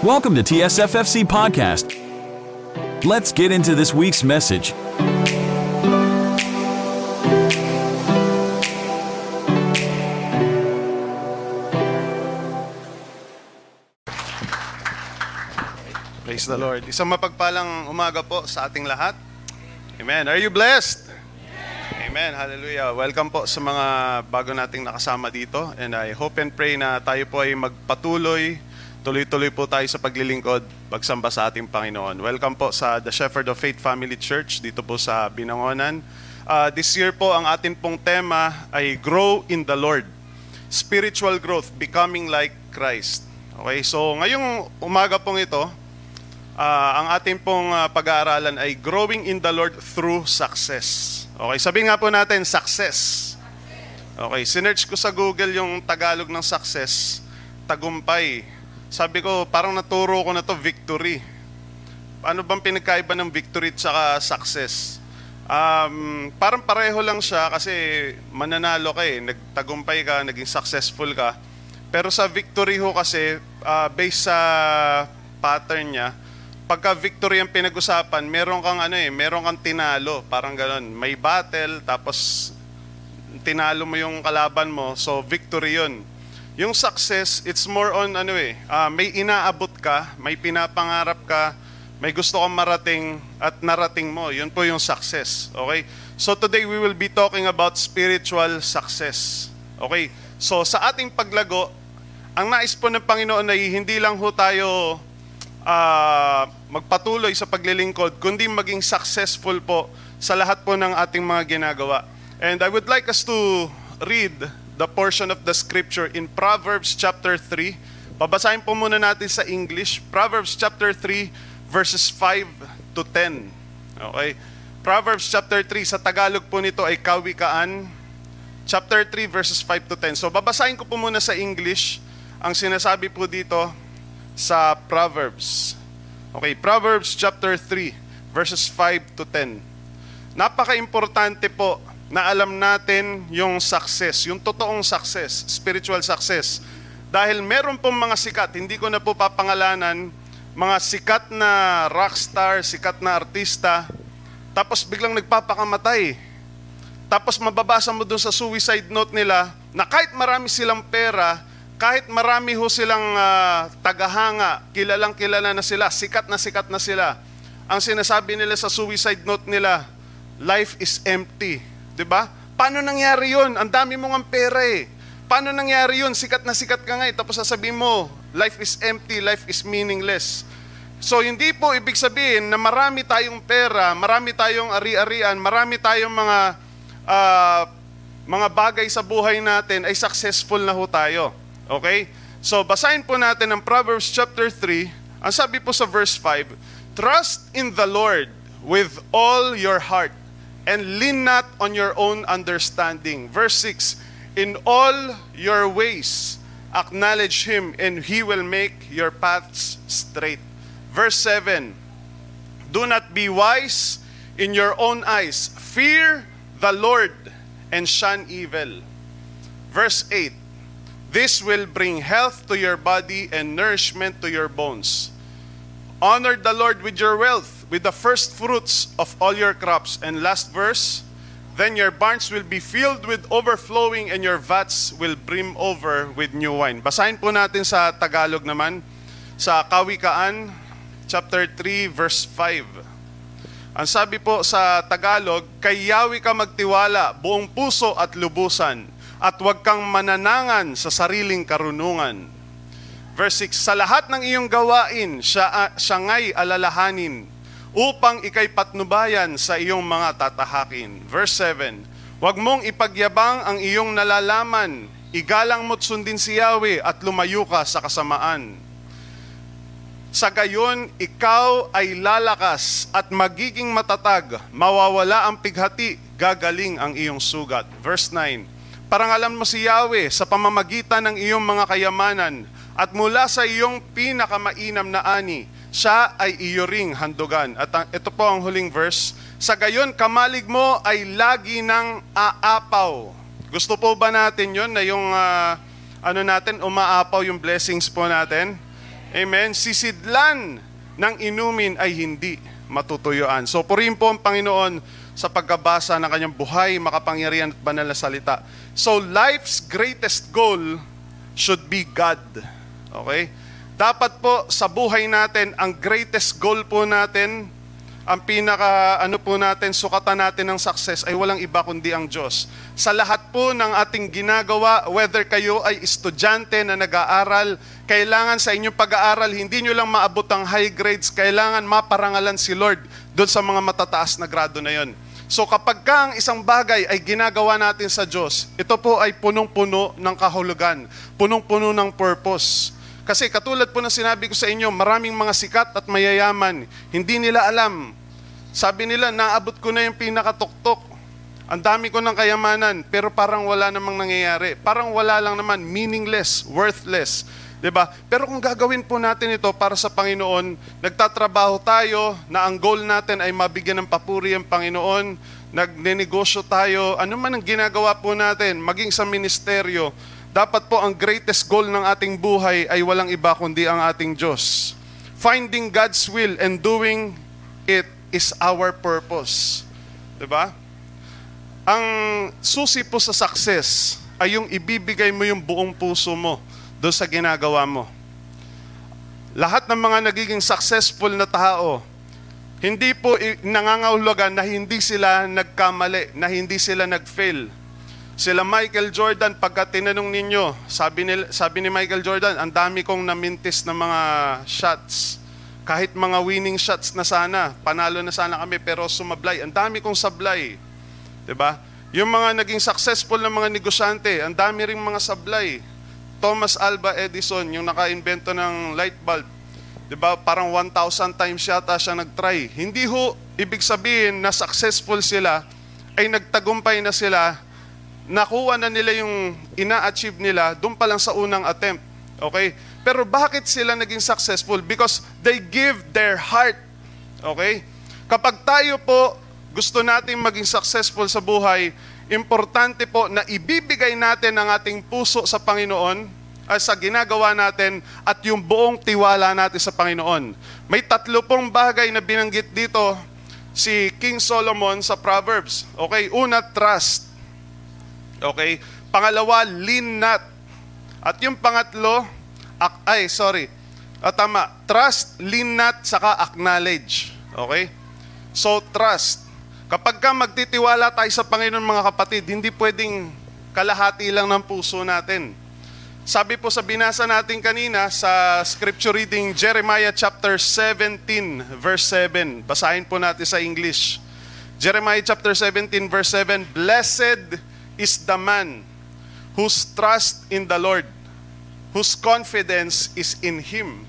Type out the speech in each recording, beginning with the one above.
Welcome to TSFFC Podcast. Let's get into this week's message. Praise the Lord. Isang mapagpalang umaga po sa ating lahat. Amen. Are you blessed? Amen. Hallelujah. Welcome po sa mga bago nating nakasama dito. And I hope and pray na tayo po ay magpatuloy, tuloy-tuloy po tayo sa paglilingkod, pagsamba sa ating Panginoon. Welcome po sa The Shepherd of Faith Family Church dito po sa Binangonan. Uh, this year po ang atin pong tema ay Grow in the Lord. Spiritual growth, becoming like Christ. Okay, so ngayong umaga pong ito, uh, ang ating pong uh, pag-aaralan ay growing in the Lord through success. Okay, sabihin nga po natin, success. Okay, sinerch ko sa Google yung Tagalog ng success, tagumpay. Sabi ko, parang naturo ko na to victory. Ano bang pinagkaiba ng victory at saka success? Um, parang pareho lang siya kasi mananalo ka eh. Nagtagumpay ka, naging successful ka. Pero sa victory ho kasi, uh, based sa pattern niya, pagka victory ang pinag-usapan, meron kang ano eh, meron kang tinalo, parang ganoon. May battle tapos tinalo mo yung kalaban mo, so victory 'yon. Yung success, it's more on ano eh, uh, may inaabot ka, may pinapangarap ka, may gusto kang marating at narating mo. Yun po yung success. Okay? So today we will be talking about spiritual success. Okay? So sa ating paglago, ang nais po ng Panginoon ay hindi lang ho tayo uh, magpatuloy sa paglilingkod, kundi maging successful po sa lahat po ng ating mga ginagawa. And I would like us to read the portion of the scripture in Proverbs chapter 3. Babasahin po muna natin sa English. Proverbs chapter 3 verses 5 to 10. Okay? Proverbs chapter 3 sa Tagalog po nito ay Kawikaan chapter 3 verses 5 to 10. So babasahin ko po muna sa English ang sinasabi po dito sa Proverbs. Okay, Proverbs chapter 3, verses 5 to 10. Napaka-importante po na alam natin yung success, yung totoong success, spiritual success. Dahil meron pong mga sikat, hindi ko na po papangalanan, mga sikat na rockstar, sikat na artista, tapos biglang nagpapakamatay. Tapos mababasa mo dun sa suicide note nila na kahit marami silang pera, kahit marami ho silang uh, tagahanga, kilalang kilala na sila, sikat na sikat na sila, ang sinasabi nila sa suicide note nila, life is empty. Ba? Diba? Paano nangyari yun? Ang dami mong ang pera eh. Paano nangyari yun? Sikat na sikat ka nga eh. Tapos sasabihin mo, life is empty, life is meaningless. So hindi po ibig sabihin na marami tayong pera, marami tayong ari-arian, marami tayong mga uh, mga bagay sa buhay natin ay successful na ho tayo. Okay? So, basahin po natin ang Proverbs chapter 3. Ang sabi po sa verse 5, Trust in the Lord with all your heart and lean not on your own understanding. Verse 6, In all your ways acknowledge Him and He will make your paths straight. Verse 7, Do not be wise in your own eyes. Fear the Lord and shun evil. Verse 8, This will bring health to your body and nourishment to your bones. Honor the Lord with your wealth, with the first fruits of all your crops. And last verse, then your barns will be filled with overflowing and your vats will brim over with new wine. Basahin po natin sa Tagalog naman, sa Kawikaan, chapter 3, verse 5. Ang sabi po sa Tagalog, kay Yahweh ka magtiwala, buong puso at lubusan at huwag kang mananangan sa sariling karunungan. Verse 6, Sa lahat ng iyong gawain, siya, uh, siya ngay alalahanin upang ikay patnubayan sa iyong mga tatahakin. Verse 7, Huwag mong ipagyabang ang iyong nalalaman, igalang mo't sundin si Yahweh at lumayo ka sa kasamaan. Sa gayon, ikaw ay lalakas at magiging matatag, mawawala ang pighati, gagaling ang iyong sugat. Verse 9, Parangalan mo si Yahweh sa pamamagitan ng iyong mga kayamanan at mula sa iyong pinakamainam na ani, siya ay iyo ring handugan. At ito po ang huling verse. Sa gayon, kamalig mo ay lagi ng aapaw. Gusto po ba natin yon na yung uh, ano natin, umaapaw yung blessings po natin? Amen. Sisidlan ng inumin ay hindi matutuyuan. So purihin po ang Panginoon sa pagkabasa ng kanyang buhay, makapangyarihan at banal na salita. So life's greatest goal should be God. Okay? Dapat po sa buhay natin, ang greatest goal po natin, ang pinaka ano po natin, sukatan natin ng success ay walang iba kundi ang Diyos. Sa lahat po ng ating ginagawa, whether kayo ay estudyante na nag-aaral, kailangan sa inyong pag-aaral, hindi nyo lang maabot ang high grades, kailangan maparangalan si Lord doon sa mga matataas na grado na yon. So kapag ka ang isang bagay ay ginagawa natin sa Diyos, ito po ay punong-puno ng kahulugan, punong-puno ng purpose. Kasi katulad po na sinabi ko sa inyo, maraming mga sikat at mayayaman, hindi nila alam sabi nila, naabot ko na yung pinakatuktok. Ang dami ko ng kayamanan, pero parang wala namang nangyayari. Parang wala lang naman, meaningless, worthless. 'Di ba? Pero kung gagawin po natin ito para sa Panginoon, nagtatrabaho tayo na ang goal natin ay mabigyan ng papuri ang Panginoon, nagnenegosyo tayo, ano man ang ginagawa po natin, maging sa ministeryo, dapat po ang greatest goal ng ating buhay ay walang iba kundi ang ating Diyos. Finding God's will and doing it is our purpose. 'Di ba? Ang susi po sa success ay yung ibibigay mo yung buong puso mo doon sa ginagawa mo. Lahat ng mga nagiging successful na tao, hindi po nangangahulugan na hindi sila nagkamali, na hindi sila nagfail. Sila Michael Jordan, pagka tinanong ninyo, sabi ni, sabi ni Michael Jordan, ang dami kong namintis na mga shots kahit mga winning shots na sana, panalo na sana kami, pero sumablay. Ang dami kong sablay. ba? Diba? Yung mga naging successful na mga negosyante, ang dami ring mga sablay. Thomas Alva Edison, yung naka-invento ng light bulb, 'di ba? Parang 1,000 times yata siya nag-try. Hindi ho ibig sabihin na successful sila ay nagtagumpay na sila, nakuha na nila yung ina-achieve nila doon pa lang sa unang attempt. Okay? Pero bakit sila naging successful? Because they give their heart. Okay? Kapag tayo po gusto nating maging successful sa buhay, importante po na ibibigay natin ang ating puso sa Panginoon ay sa ginagawa natin at yung buong tiwala natin sa Panginoon. May tatlo pong bagay na binanggit dito si King Solomon sa Proverbs. Okay, una, trust. Okay, pangalawa, lean not. At yung pangatlo, Ak- ay, sorry. Ah, tama. Trust, lean not, saka acknowledge. Okay? So, trust. Kapag ka magtitiwala tayo sa Panginoon mga kapatid, hindi pwedeng kalahati lang ng puso natin. Sabi po sa binasa natin kanina sa scripture reading Jeremiah chapter 17 verse 7. Basahin po natin sa English. Jeremiah chapter 17 verse 7, Blessed is the man whose trust in the Lord whose confidence is in Him.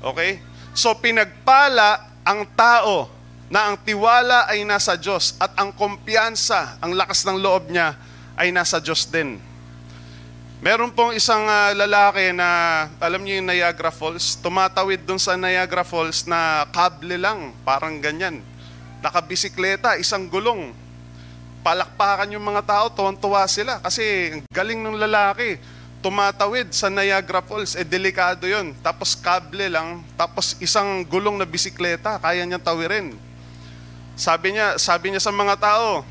Okay? So pinagpala ang tao na ang tiwala ay nasa Diyos at ang kumpiyansa, ang lakas ng loob niya ay nasa Diyos din. Meron pong isang uh, lalaki na, alam niyo yung Niagara Falls, tumatawid dun sa Niagara Falls na kable lang, parang ganyan. Nakabisikleta, isang gulong. Palakpakan yung mga tao, tuwan-tuwa sila kasi galing ng lalaki tumatawid sa Niagara Falls, eh delikado yon. Tapos kable lang, tapos isang gulong na bisikleta, kaya niyang tawirin. Sabi niya, sabi niya sa mga tao,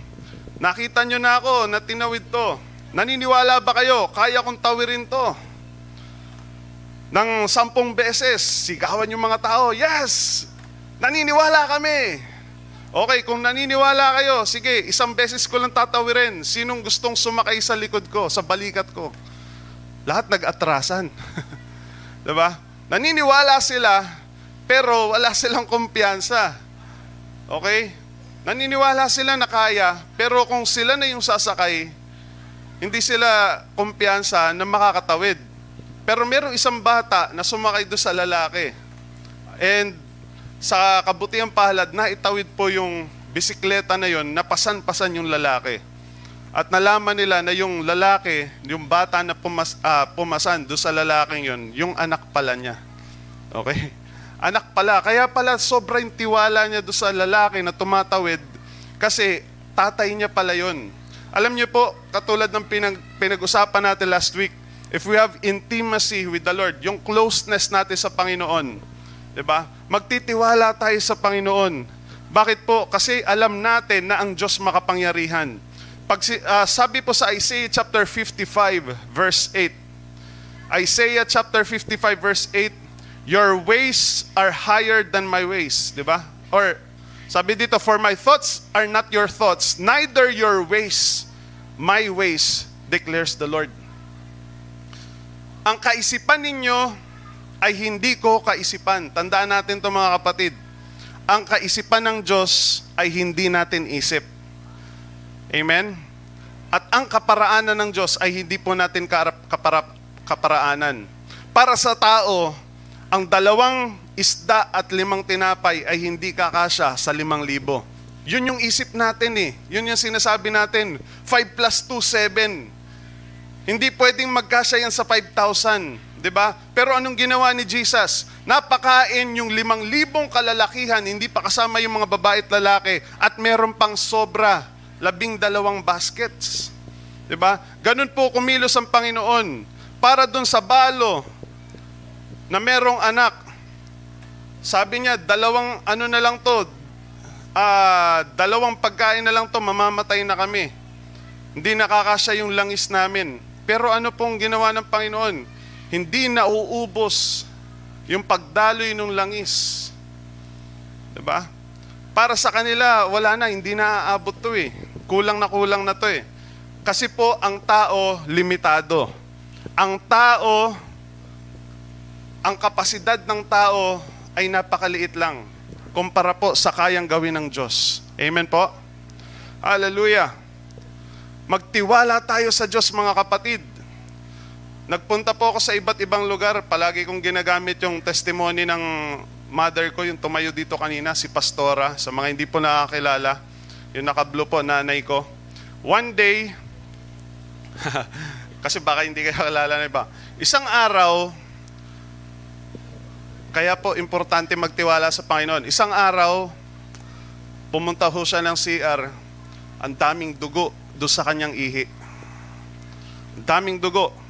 nakita niyo na ako na tinawid to. Naniniwala ba kayo? Kaya kong tawirin to. Nang sampung beses, sigawan yung mga tao, yes! Naniniwala kami! Okay, kung naniniwala kayo, sige, isang beses ko lang tatawirin. Sinong gustong sumakay sa likod ko, sa balikat ko? lahat nag-atrasan. 'Di ba? Naniniwala sila pero wala silang kumpiyansa. Okay? Naniniwala sila na kaya, pero kung sila na yung sasakay, hindi sila kumpiyansa na makakatawid. Pero merong isang bata na sumakay doon sa lalaki. And sa kabutihan palad na itawid po yung bisikleta na yon, napasan-pasan yung lalaki. At nalaman nila na yung lalaki, yung bata na pumas, uh, pumasan do sa lalaking yon, yung anak pala niya. Okay? Anak pala. Kaya pala sobrang tiwala niya do sa lalaki na tumatawid kasi tatay niya pala yon. Alam niyo po, katulad ng pinag, pinag-usapan natin last week, if we have intimacy with the Lord, yung closeness natin sa Panginoon, 'di ba? Magtitiwala tayo sa Panginoon. Bakit po? Kasi alam natin na ang Diyos makapangyarihan. Pag uh, sabi po sa Isaiah chapter 55 verse 8. Isaiah chapter 55 verse 8, your ways are higher than my ways, 'di ba? Or sabi dito, for my thoughts are not your thoughts, neither your ways my ways, declares the Lord. Ang kaisipan ninyo ay hindi ko kaisipan. Tandaan natin to mga kapatid. Ang kaisipan ng Diyos ay hindi natin isip. Amen? At ang kaparaanan ng Diyos ay hindi po natin karap, kaparap, kaparaanan. Para sa tao, ang dalawang isda at limang tinapay ay hindi kakasya sa limang libo. Yun yung isip natin eh. Yun yung sinasabi natin. 5 plus 2, 7. Hindi pwedeng magkasya yan sa 5,000. 'Di ba? Pero anong ginawa ni Jesus? Napakain yung limang libong kalalakihan, hindi pa kasama yung mga babae at lalaki, at meron pang sobra, labing dalawang baskets. 'Di ba? Ganun po kumilos ang Panginoon para dun sa balo na merong anak. Sabi niya, dalawang ano na lang to, uh, dalawang pagkain na lang to, mamamatay na kami. Hindi nakakasya yung langis namin. Pero ano pong ginawa ng Panginoon? Hindi nauubos yung pagdaloy ng langis. Diba? Para sa kanila, wala na, hindi na aabot to eh. Kulang na kulang na to eh. Kasi po, ang tao, limitado. Ang tao, ang kapasidad ng tao ay napakaliit lang kumpara po sa kayang gawin ng Diyos. Amen po? Hallelujah. Magtiwala tayo sa Diyos mga kapatid. Nagpunta po ako sa iba't ibang lugar. Palagi kong ginagamit yung testimony ng mother ko, yung tumayo dito kanina, si Pastora. Sa mga hindi po nakakilala, yung nakablo po, nanay ko. One day, kasi baka hindi kayo kalala na iba. Isang araw, kaya po importante magtiwala sa Panginoon. Isang araw, pumunta ho siya ng CR, ang daming dugo do sa kanyang ihi. Daming dugo.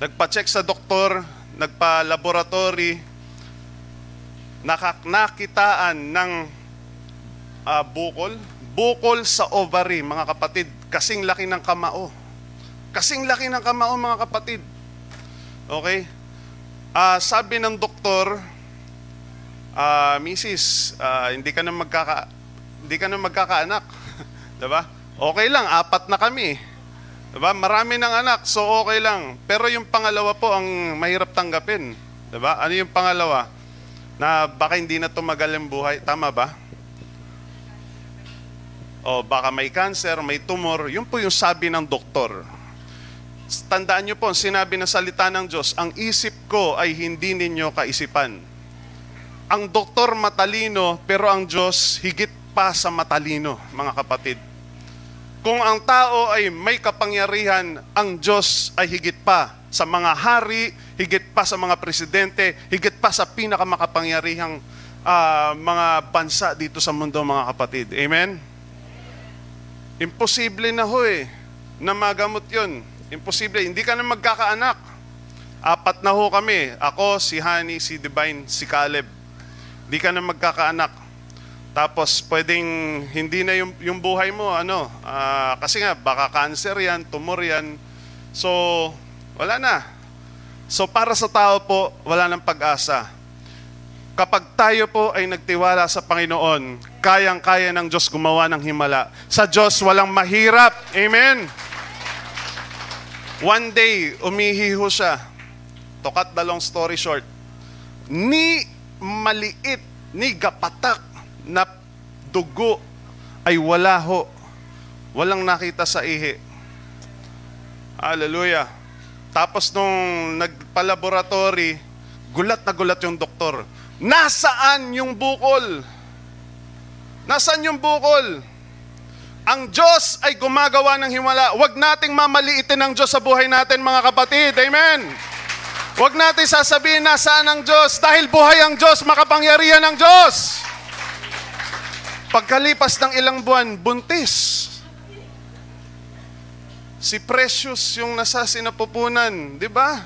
Nagpa-check sa doktor, nagpa-laboratory, nakitaan ng uh, bukol. Bukol sa ovary, mga kapatid. Kasing laki ng kamao. Kasing laki ng kamao, mga kapatid. Okay? Uh, sabi ng doktor, uh, Mrs., uh, hindi ka na magkaka hindi ka na magkakaanak. 'Di ba? Okay lang, apat na kami. Diba? Marami ng anak, so okay lang. Pero yung pangalawa po ang mahirap tanggapin. Diba? Ano yung pangalawa? Na baka hindi na tumagal ang buhay. Tama ba? O baka may cancer, may tumor. Yun po yung sabi ng doktor. Tandaan nyo po, sinabi ng salita ng Diyos, ang isip ko ay hindi ninyo kaisipan. Ang doktor matalino, pero ang Diyos higit pa sa matalino, mga kapatid. Kung ang tao ay may kapangyarihan, ang Diyos ay higit pa sa mga hari, higit pa sa mga presidente, higit pa sa pinakamakapangyarihang uh, mga bansa dito sa mundo, mga kapatid. Amen? Imposible na ho eh, na magamot yun. Imposible. Hindi ka na magkakaanak. Apat na ho kami. Ako, si Honey, si Divine, si Caleb. Hindi ka na magkakaanak. Tapos pwedeng hindi na yung, yung buhay mo, ano, uh, kasi nga baka cancer yan, tumor yan. So, wala na. So para sa tao po, wala nang pag-asa. Kapag tayo po ay nagtiwala sa Panginoon, kayang-kaya ng Diyos gumawa ng himala. Sa Diyos walang mahirap. Amen. One day, umihiho siya. To cut the long story short, ni maliit, ni gapatak na dugo ay wala ho. Walang nakita sa ihi. Hallelujah. Tapos nung nagpa-laboratory, gulat na gulat yung doktor. Nasaan yung bukol? Nasaan yung bukol? Ang Diyos ay gumagawa ng himala. Huwag nating mamaliitin ang Diyos sa buhay natin, mga kapatid. Amen. Huwag natin sasabihin nasaan ang Diyos dahil buhay ang Diyos, makapangyarihan ang Diyos. Pagkalipas ng ilang buwan, buntis. Si Precious yung nasa sinapupunan, di ba?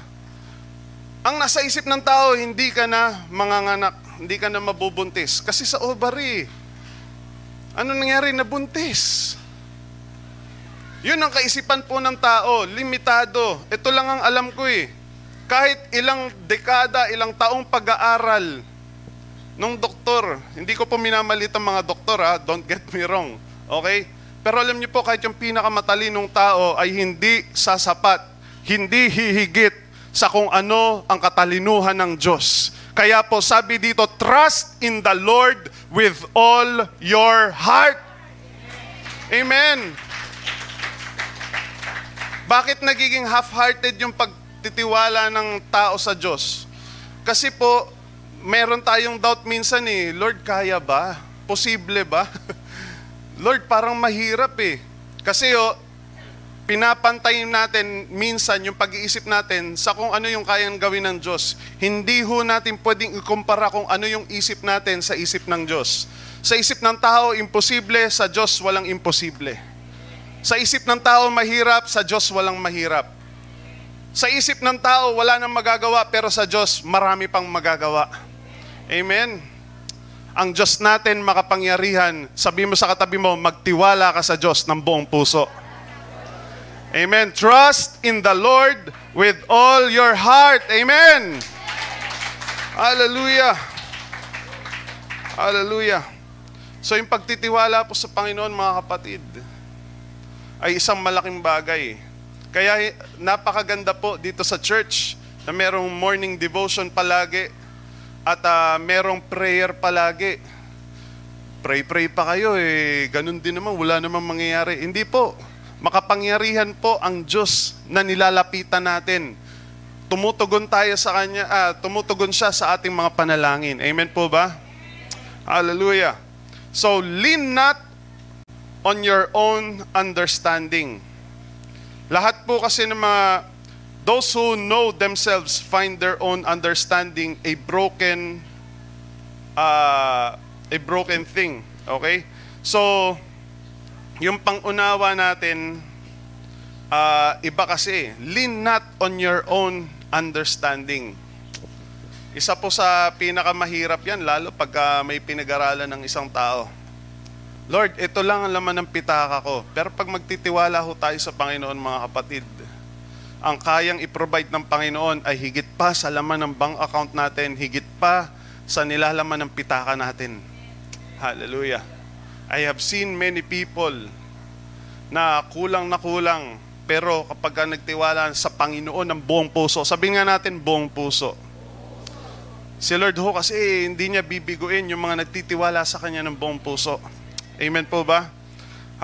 Ang nasa isip ng tao, hindi ka na manganganak, hindi ka na mabubuntis. Kasi sa ovary, ano nangyari? Nabuntis. Yun ang kaisipan po ng tao, limitado. Ito lang ang alam ko eh. Kahit ilang dekada, ilang taong pag-aaral nung doktor, hindi ko po minamalit ang mga doktor ha, don't get me wrong. Okay? Pero alam niyo po, kahit yung pinakamatalinong tao ay hindi sasapat, hindi hihigit sa kung ano ang katalinuhan ng Diyos. Kaya po sabi dito, trust in the Lord with all your heart. Amen. Bakit nagiging half-hearted yung pagtitiwala ng tao sa Diyos? Kasi po, meron tayong doubt minsan eh, Lord, kaya ba? Posible ba? Lord, parang mahirap eh. Kasi oh, pinapantay natin minsan yung pag-iisip natin sa kung ano yung kayang gawin ng Diyos. Hindi ho natin pwedeng ikumpara kung ano yung isip natin sa isip ng Diyos. Sa isip ng tao, imposible. Sa Diyos, walang imposible. Sa isip ng tao, mahirap. Sa Diyos, walang mahirap. Sa isip ng tao, wala nang magagawa. Pero sa Diyos, marami pang magagawa. Amen? ang Diyos natin makapangyarihan, sabi mo sa katabi mo, magtiwala ka sa Diyos ng buong puso. Amen. Trust in the Lord with all your heart. Amen. Hallelujah. Hallelujah. So yung pagtitiwala po sa Panginoon mga kapatid, ay isang malaking bagay. Kaya napakaganda po dito sa church na merong morning devotion palagi at uh, merong prayer palagi. Pray-pray pa kayo eh. Ganun din naman, wala namang mangyayari. Hindi po. Makapangyarihan po ang Diyos na nilalapitan natin. Tumutugon tayo sa Kanya, ah, tumutugon siya sa ating mga panalangin. Amen po ba? Hallelujah. So, lean not on your own understanding. Lahat po kasi ng mga Those who know themselves find their own understanding a broken uh, a broken thing. Okay? So, yung pangunawa natin, uh, iba kasi, lean not on your own understanding. Isa po sa pinakamahirap yan, lalo pag may pinag-aralan ng isang tao. Lord, ito lang ang laman ng pitaka ko. Pero pag magtitiwala ho tayo sa Panginoon, mga kapatid, ang kayang i-provide ng Panginoon ay higit pa sa laman ng bank account natin, higit pa sa nilalaman ng pitaka natin. Hallelujah. I have seen many people na kulang na kulang, pero kapag ka nagtiwala sa Panginoon ng buong puso, sabihin nga natin buong puso. Si Lord ho kasi hindi niya bibiguin yung mga nagtitiwala sa Kanya ng buong puso. Amen po ba?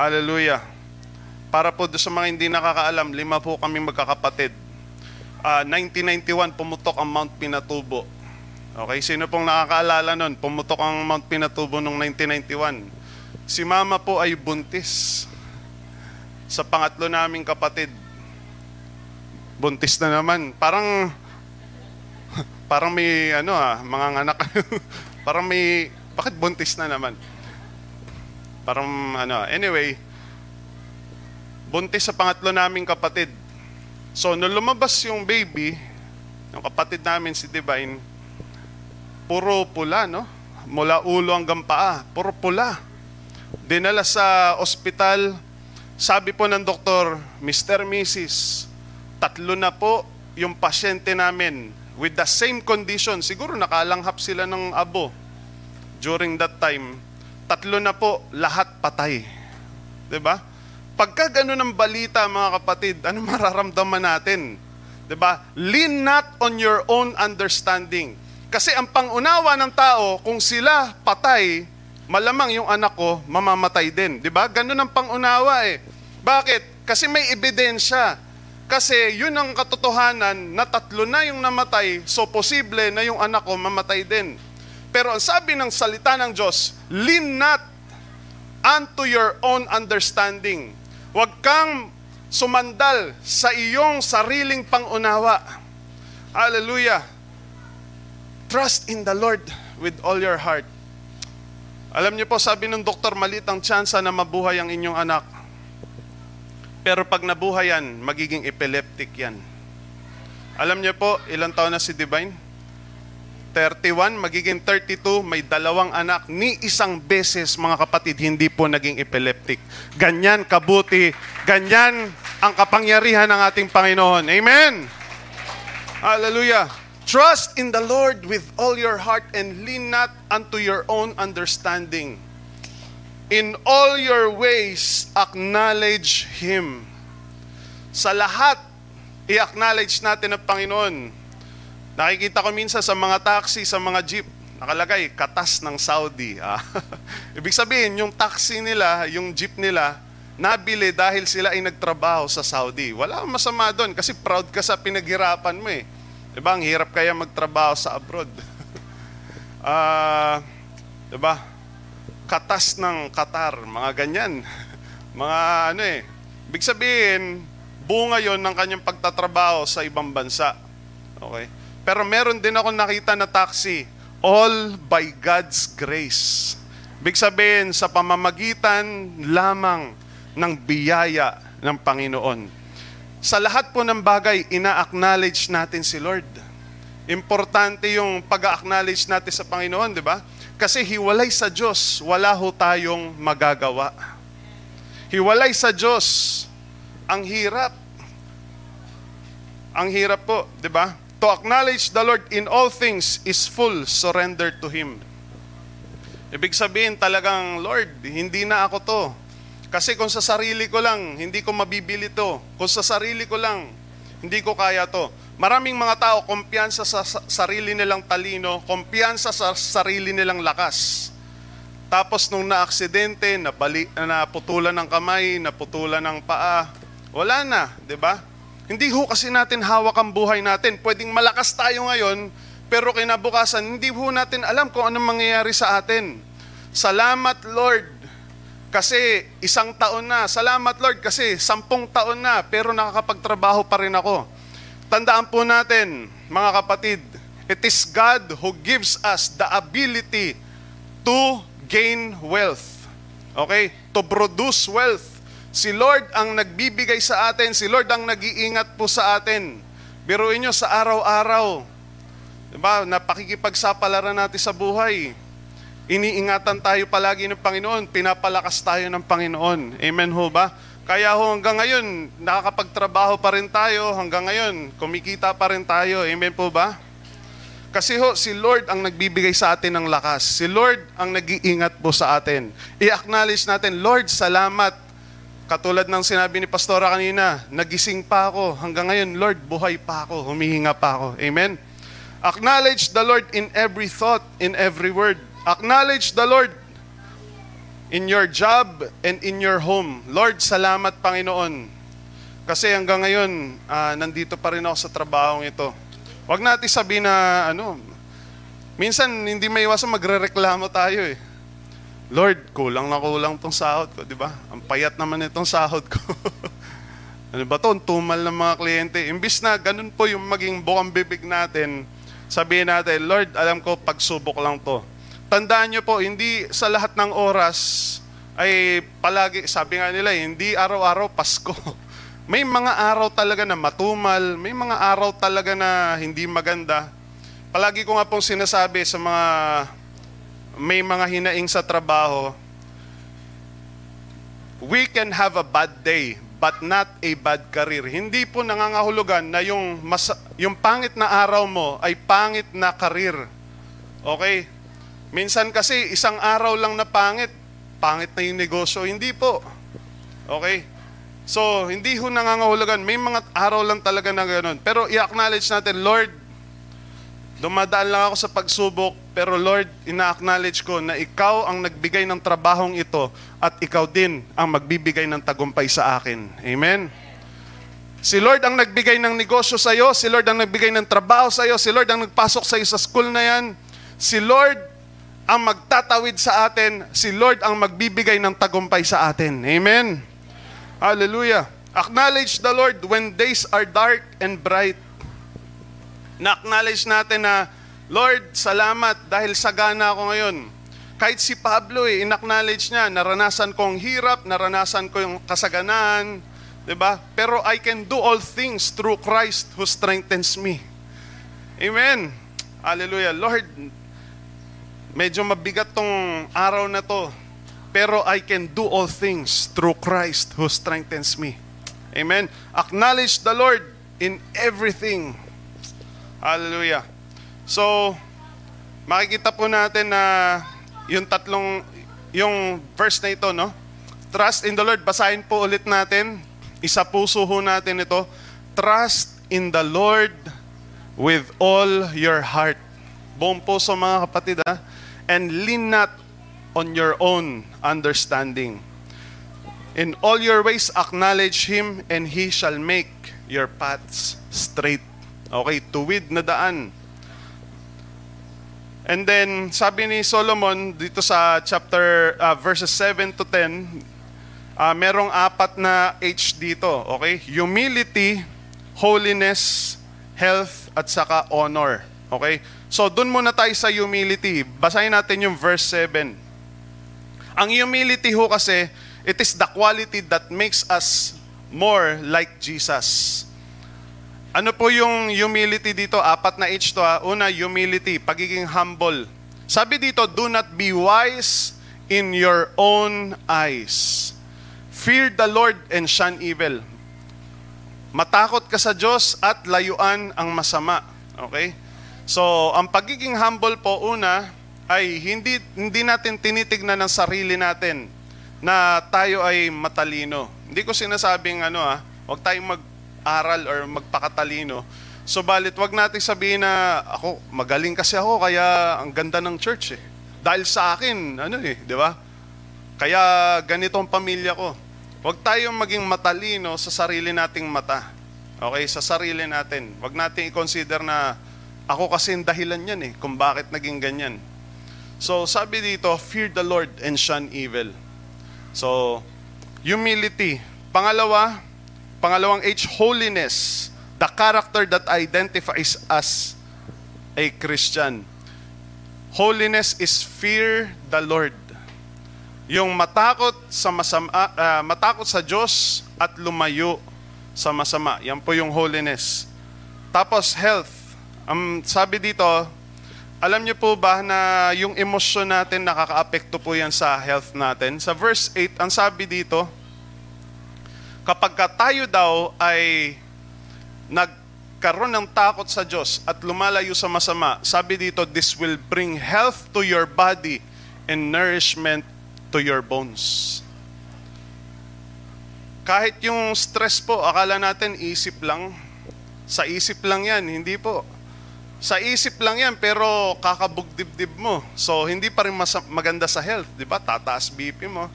Hallelujah. Para po sa mga hindi nakakaalam, lima po kami magkakapatid. Uh, ah, 1991, pumutok ang Mount Pinatubo. Okay, sino pong nakakaalala nun? Pumutok ang Mount Pinatubo noong 1991. Si mama po ay buntis. Sa pangatlo naming kapatid, buntis na naman. Parang, parang may, ano ah, mga anak, parang may, bakit buntis na naman? Parang, ano, anyway, buntis sa pangatlo naming kapatid. So, nung lumabas yung baby, yung kapatid namin si Divine, puro pula, no? Mula ulo hanggang paa, puro pula. Dinala sa ospital, sabi po ng doktor, Mr. Mrs., tatlo na po yung pasyente namin with the same condition. Siguro nakalanghap sila ng abo during that time. Tatlo na po, lahat patay. ba? Pagka ganun ang balita, mga kapatid, ano mararamdaman natin? 'Di ba? Lean not on your own understanding. Kasi ang pangunawa ng tao, kung sila patay, malamang yung anak ko mamamatay din. 'Di ba? Ganun ang pangunawa eh. Bakit? Kasi may ebidensya. Kasi yun ang katotohanan na tatlo na yung namatay, so posible na yung anak ko mamatay din. Pero ang sabi ng salita ng Diyos, lean not unto your own understanding. Huwag kang sumandal sa iyong sariling pangunawa. Hallelujah. Trust in the Lord with all your heart. Alam niyo po, sabi ng doktor, malit ang tsansa na mabuhay ang inyong anak. Pero pag nabuhay yan, magiging epileptic yan. Alam niyo po, ilang taon na si Divine? 31, magiging 32, may dalawang anak, ni isang beses mga kapatid, hindi po naging epileptic. Ganyan kabuti, ganyan ang kapangyarihan ng ating Panginoon. Amen! Hallelujah! Trust in the Lord with all your heart and lean not unto your own understanding. In all your ways, acknowledge Him. Sa lahat, i-acknowledge natin ang Panginoon. Nakikita ko minsan sa mga taxi, sa mga jeep, nakalagay, katas ng Saudi. Ah, Ibig sabihin, yung taxi nila, yung jeep nila, nabili dahil sila ay nagtrabaho sa Saudi. Wala masama doon kasi proud ka sa pinaghirapan mo eh. Diba, ang hirap kaya magtrabaho sa abroad. Ah, diba? Katas ng Qatar, mga ganyan. mga ano eh. Ibig sabihin, bunga yon ng kanyang pagtatrabaho sa ibang bansa. Okay? Pero meron din ako nakita na taxi, all by God's grace. Ibig sabihin, sa pamamagitan lamang ng biyaya ng Panginoon. Sa lahat po ng bagay, ina-acknowledge natin si Lord. Importante yung pag-acknowledge natin sa Panginoon, di ba? Kasi hiwalay sa Diyos, wala ho tayong magagawa. Hiwalay sa Diyos, ang hirap. Ang hirap po, di ba? To acknowledge the Lord in all things is full surrender to Him. Ibig sabihin talagang, Lord, hindi na ako to. Kasi kung sa sarili ko lang, hindi ko mabibili to. Kung sa sarili ko lang, hindi ko kaya to. Maraming mga tao, kumpiyansa sa sa- sarili nilang talino, kumpiyansa sa sarili nilang lakas. Tapos nung naaksidente, nabali, naputulan ng kamay, naputulan ng paa, wala na, di ba? Hindi ho kasi natin hawak ang buhay natin. Pwedeng malakas tayo ngayon, pero kinabukasan, hindi ho natin alam kung anong mangyayari sa atin. Salamat Lord, kasi isang taon na. Salamat Lord, kasi sampung taon na, pero nakakapagtrabaho pa rin ako. Tandaan po natin, mga kapatid, it is God who gives us the ability to gain wealth. Okay? To produce wealth. Si Lord ang nagbibigay sa atin. Si Lord ang nag-iingat po sa atin. Biruin nyo sa araw-araw. Diba? Napakikipagsapalaran natin sa buhay. Iniingatan tayo palagi ng Panginoon. Pinapalakas tayo ng Panginoon. Amen ho ba? Kaya ho hanggang ngayon, nakakapagtrabaho pa rin tayo. Hanggang ngayon, kumikita pa rin tayo. Amen po ba? Kasi ho, si Lord ang nagbibigay sa atin ng lakas. Si Lord ang nag-iingat po sa atin. I-acknowledge natin, Lord, salamat. Katulad ng sinabi ni Pastora kanina, nagising pa ako. Hanggang ngayon, Lord, buhay pa ako. Humihinga pa ako. Amen? Acknowledge the Lord in every thought, in every word. Acknowledge the Lord in your job and in your home. Lord, salamat Panginoon. Kasi hanggang ngayon, ah, nandito pa rin ako sa trabahong ito. Huwag natin sabihin na, ano, minsan hindi may iwasan magre-reklamo tayo eh. Lord, kulang na kulang tong sahod ko, di ba? Ang payat naman itong sahod ko. ano ba to? Tumal ng mga kliyente. Imbis na ganun po yung maging bukang bibig natin, sabihin natin, Lord, alam ko, pagsubok lang to. Tandaan nyo po, hindi sa lahat ng oras ay palagi, sabi nga nila, hindi araw-araw Pasko. May mga araw talaga na matumal, may mga araw talaga na hindi maganda. Palagi ko nga pong sinasabi sa mga may mga hinaing sa trabaho, we can have a bad day, but not a bad career. Hindi po nangangahulugan na yung, mas, yung pangit na araw mo ay pangit na career. Okay? Minsan kasi isang araw lang na pangit, pangit na yung negosyo. Hindi po. Okay? So, hindi ho nangangahulugan. May mga araw lang talaga na gano'n. Pero i-acknowledge natin, Lord, dumadaan lang ako sa pagsubok, pero Lord, ina-acknowledge ko na ikaw ang nagbigay ng trabahong ito at ikaw din ang magbibigay ng tagumpay sa akin. Amen? Si Lord ang nagbigay ng negosyo sa iyo, si Lord ang nagbigay ng trabaho sa iyo, si Lord ang nagpasok sa iyo sa school na yan, si Lord ang magtatawid sa atin, si Lord ang magbibigay ng tagumpay sa atin. Amen? Hallelujah. Acknowledge the Lord when days are dark and bright. Na-acknowledge natin na, Lord, salamat dahil sagana ako ngayon. Kahit si Pablo eh, in-acknowledge niya, naranasan kong hirap, naranasan ko yung kasaganaan, 'di ba? Pero I can do all things through Christ who strengthens me. Amen. Hallelujah. Lord, medyo mabigat tong araw na to, pero I can do all things through Christ who strengthens me. Amen. Acknowledge the Lord in everything. Hallelujah. So, makikita po natin na yung tatlong, yung verse na ito, no? Trust in the Lord. Basahin po ulit natin. Isa puso ho natin ito. Trust in the Lord with all your heart. Buong puso mga kapatid ha. And lean not on your own understanding. In all your ways acknowledge Him and He shall make your paths straight. Okay, tuwid na daan. And then, sabi ni Solomon dito sa chapter, uh, verses 7 to 10, uh, merong apat na H dito. Okay? Humility, holiness, health, at saka honor. Okay? So, dun muna tayo sa humility. Basahin natin yung verse 7. Ang humility ho kasi, it is the quality that makes us more like Jesus. Ano po yung humility dito? Apat na H to ha. Una, humility, pagiging humble. Sabi dito, do not be wise in your own eyes. Fear the Lord and shun evil. Matakot ka sa Diyos at layuan ang masama. Okay? So, ang pagiging humble po una ay hindi hindi natin tinitignan ng sarili natin na tayo ay matalino. Hindi ko sinasabing ano ah, wag tayong mag-aral or magpakatalino. Subalit wag natin sabihin na ako magaling kasi ako kaya ang ganda ng church eh. Dahil sa akin, ano eh, di ba? Kaya ganito ang pamilya ko. Huwag tayong maging matalino sa sarili nating mata. Okay, sa sarili natin. Huwag natin i-consider na ako kasi ang dahilan yan eh, kung bakit naging ganyan. So, sabi dito, fear the Lord and shun evil. So, humility. Pangalawa, pangalawang H, holiness. The character that identifies us a Christian. Holiness is fear the Lord. Yung matakot sa masama, uh, matakot sa Diyos at lumayo sa masama. Yan po yung holiness. Tapos health. Um, sabi dito, alam niyo po ba na yung emosyon natin nakakaapekto po yan sa health natin? Sa verse 8, ang sabi dito, kapag tayo daw ay nagkaroon ng takot sa Diyos at lumalayo sa masama, sabi dito, this will bring health to your body and nourishment to your bones. Kahit yung stress po, akala natin isip lang. Sa isip lang yan, hindi po. Sa isip lang yan, pero kakabugdibdib mo. So, hindi pa rin mas- maganda sa health, di ba? Tataas BP mo.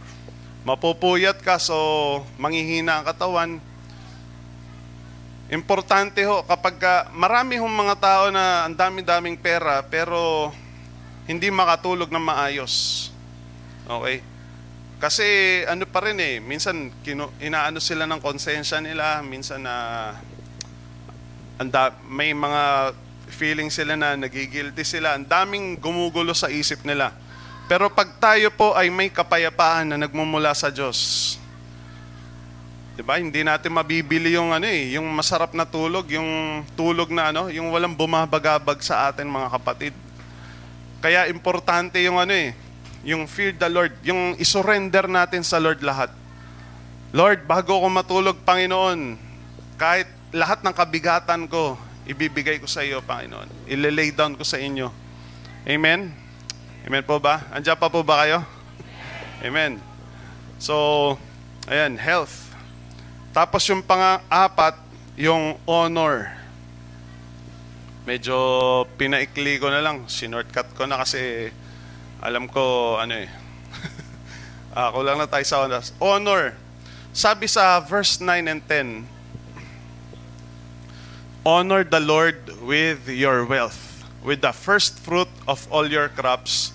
Mapupuyat ka, so manghihina ang katawan. Importante ho, kapag ka, marami hong mga tao na ang dami-daming pera, pero hindi makatulog ng maayos. Okay? Kasi ano pa rin eh, minsan kino, inaano sila ng konsensya nila, minsan na anda, may mga feeling sila na nagigilty sila, ang daming gumugulo sa isip nila. Pero pag tayo po ay may kapayapaan na nagmumula sa Diyos, 'di ba? Hindi natin mabibili yung ano eh, yung masarap na tulog, yung tulog na ano, yung walang bumabagabag sa atin mga kapatid. Kaya importante yung ano eh, yung fear the Lord, yung isurrender natin sa Lord lahat. Lord, bago ako matulog, Panginoon, kahit lahat ng kabigatan ko, ibibigay ko sa iyo, Panginoon. Ilelay down ko sa inyo. Amen? Amen po ba? Andiyan pa po ba kayo? Amen. So, ayan, health. Tapos yung pang-apat, yung honor. Medyo pinaikli ko na lang, sinortcut ko na kasi alam ko, ano eh. ah, kulang na tayo sa honor. Honor. Sabi sa verse 9 and 10, Honor the Lord with your wealth, with the first fruit of all your crops.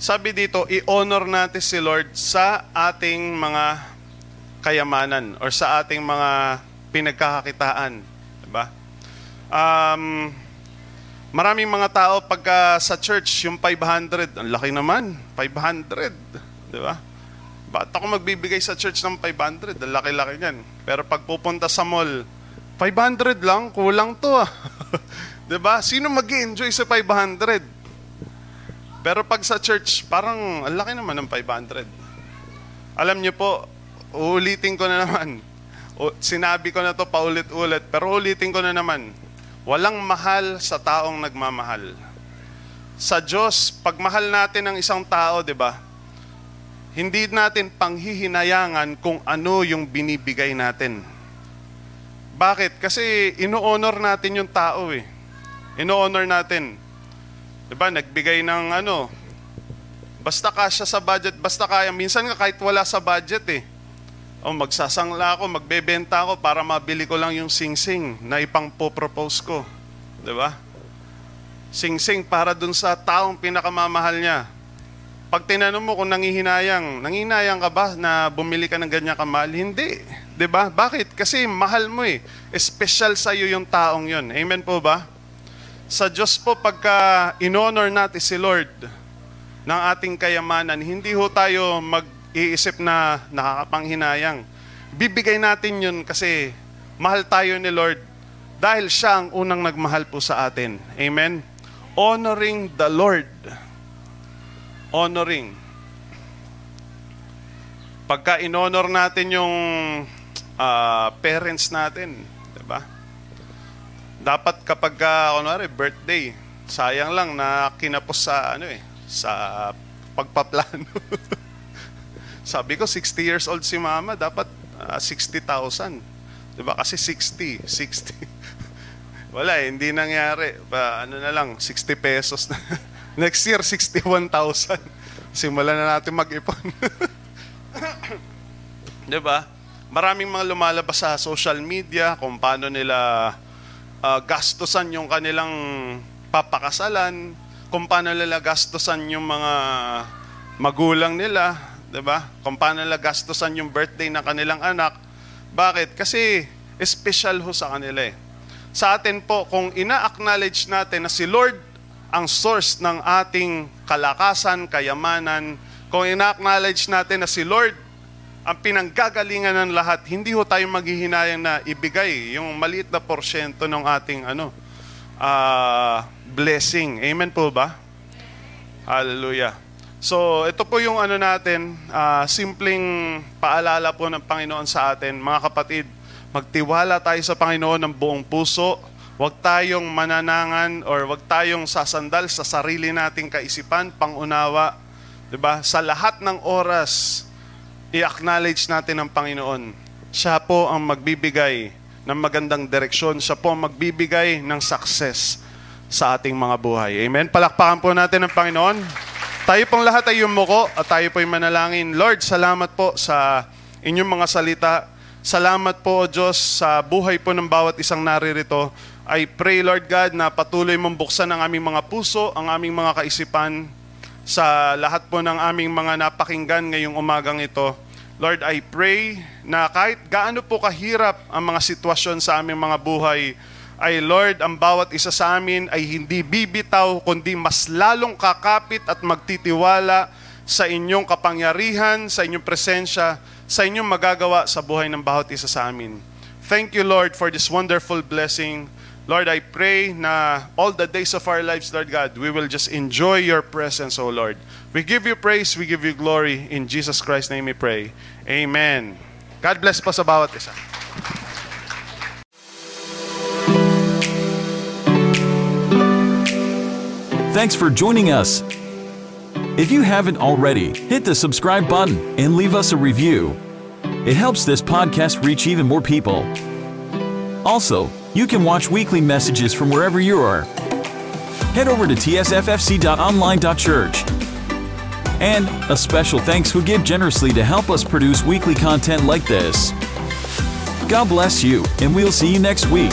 Sabi dito, i-honor natin si Lord sa ating mga kayamanan or sa ating mga pinagkakakitaan. Diba? Um, Maraming mga tao pagka sa church, yung 500, ang laki naman, 500, di ba? Ba't ako magbibigay sa church ng 500? Ang laki-laki niyan. Pero pag pupunta sa mall, 500 lang, kulang to ah. 'Di ba? Sino mag enjoy sa 500? Pero pag sa church, parang ang laki naman ng 500. Alam niyo po, uulitin ko na naman. O, sinabi ko na to paulit-ulit, pero ulitin ko na naman. Walang mahal sa taong nagmamahal. Sa Diyos, pag mahal natin ang isang tao, 'di ba? Hindi natin panghihinayangan kung ano yung binibigay natin. Bakit? Kasi ino-honor natin yung tao eh. Ino-honor natin. 'Di ba? Nagbigay ng ano, basta kasya sa budget, basta kaya. Minsan nga kahit wala sa budget eh. O magsasangla ako, magbebenta ako para mabili ko lang yung sing-sing na ipang po-propose ko. 'Di ba? Sing-sing para dun sa taong pinakamamahal niya. Pag tinanong mo kung nangihinayang, nangihinayang ka ba na bumili ka ng ganyan kamahal? Hindi. 'Di ba? Bakit? Kasi mahal mo eh. Special sa iyo yung taong 'yon. Amen po ba? Sa Diyos po pagka in-honor natin si Lord ng ating kayamanan, hindi ho tayo mag-iisip na nakakapanghinayang. Bibigay natin yun kasi mahal tayo ni Lord dahil siya ang unang nagmahal po sa atin. Amen? Honoring the Lord. Honoring. Pagka in-honor natin yung uh, parents natin, di ba? Dapat kapag, uh, kunwari, birthday, sayang lang na kinapos sa, ano eh, sa pagpaplano. Sabi ko, 60 years old si mama, dapat uh, 60,000. Di ba? Kasi 60, 60. Wala eh, hindi nangyari. Pa, ano na lang, 60 pesos na. Next year, 61,000. Simulan na natin mag-ipon. di ba? Maraming mga lumalabas sa social media kung paano nila uh, gastusan yung kanilang papakasalan, kung paano nila gastusan yung mga magulang nila, 'di ba? Kung paano nila gastusan yung birthday ng kanilang anak. Bakit? Kasi special ho sa kanila eh. Sa atin po, kung ina-acknowledge natin na si Lord ang source ng ating kalakasan, kayamanan, kung ina-acknowledge natin na si Lord ang pinanggagalingan ng lahat, hindi ho tayo maghihinayang na ibigay yung maliit na porsyento ng ating ano, uh, blessing. Amen po ba? Hallelujah. So, ito po yung ano natin, uh, simpleng paalala po ng Panginoon sa atin. Mga kapatid, magtiwala tayo sa Panginoon ng buong puso. Huwag tayong mananangan or huwag tayong sasandal sa sarili nating kaisipan, pangunawa. 'Di ba? Sa lahat ng oras, i-acknowledge natin ang Panginoon. Siya po ang magbibigay ng magandang direksyon. Siya po ang magbibigay ng success sa ating mga buhay. Amen? Palakpakan po natin ang Panginoon. Tayo pong lahat ay yumuko at tayo po'y manalangin. Lord, salamat po sa inyong mga salita. Salamat po, O Diyos, sa buhay po ng bawat isang naririto. I pray, Lord God, na patuloy mong buksan ang aming mga puso, ang aming mga kaisipan, sa lahat po ng aming mga napakinggan ngayong umagang ito. Lord, I pray na kahit gaano po kahirap ang mga sitwasyon sa aming mga buhay, ay Lord, ang bawat isa sa amin ay hindi bibitaw, kundi mas lalong kakapit at magtitiwala sa inyong kapangyarihan, sa inyong presensya, sa inyong magagawa sa buhay ng bawat isa sa amin. Thank you, Lord, for this wonderful blessing. Lord, I pray na all the days of our lives, Lord God, we will just enjoy your presence, O Lord. We give you praise, we give you glory. In Jesus Christ's name we pray. Amen. God bless po sa bawat isa. Thanks for joining us. If you haven't already, hit the subscribe button and leave us a review. It helps this podcast reach even more people. Also, you can watch weekly messages from wherever you are. Head over to tsffc.online.church. And a special thanks who give generously to help us produce weekly content like this. God bless you, and we'll see you next week.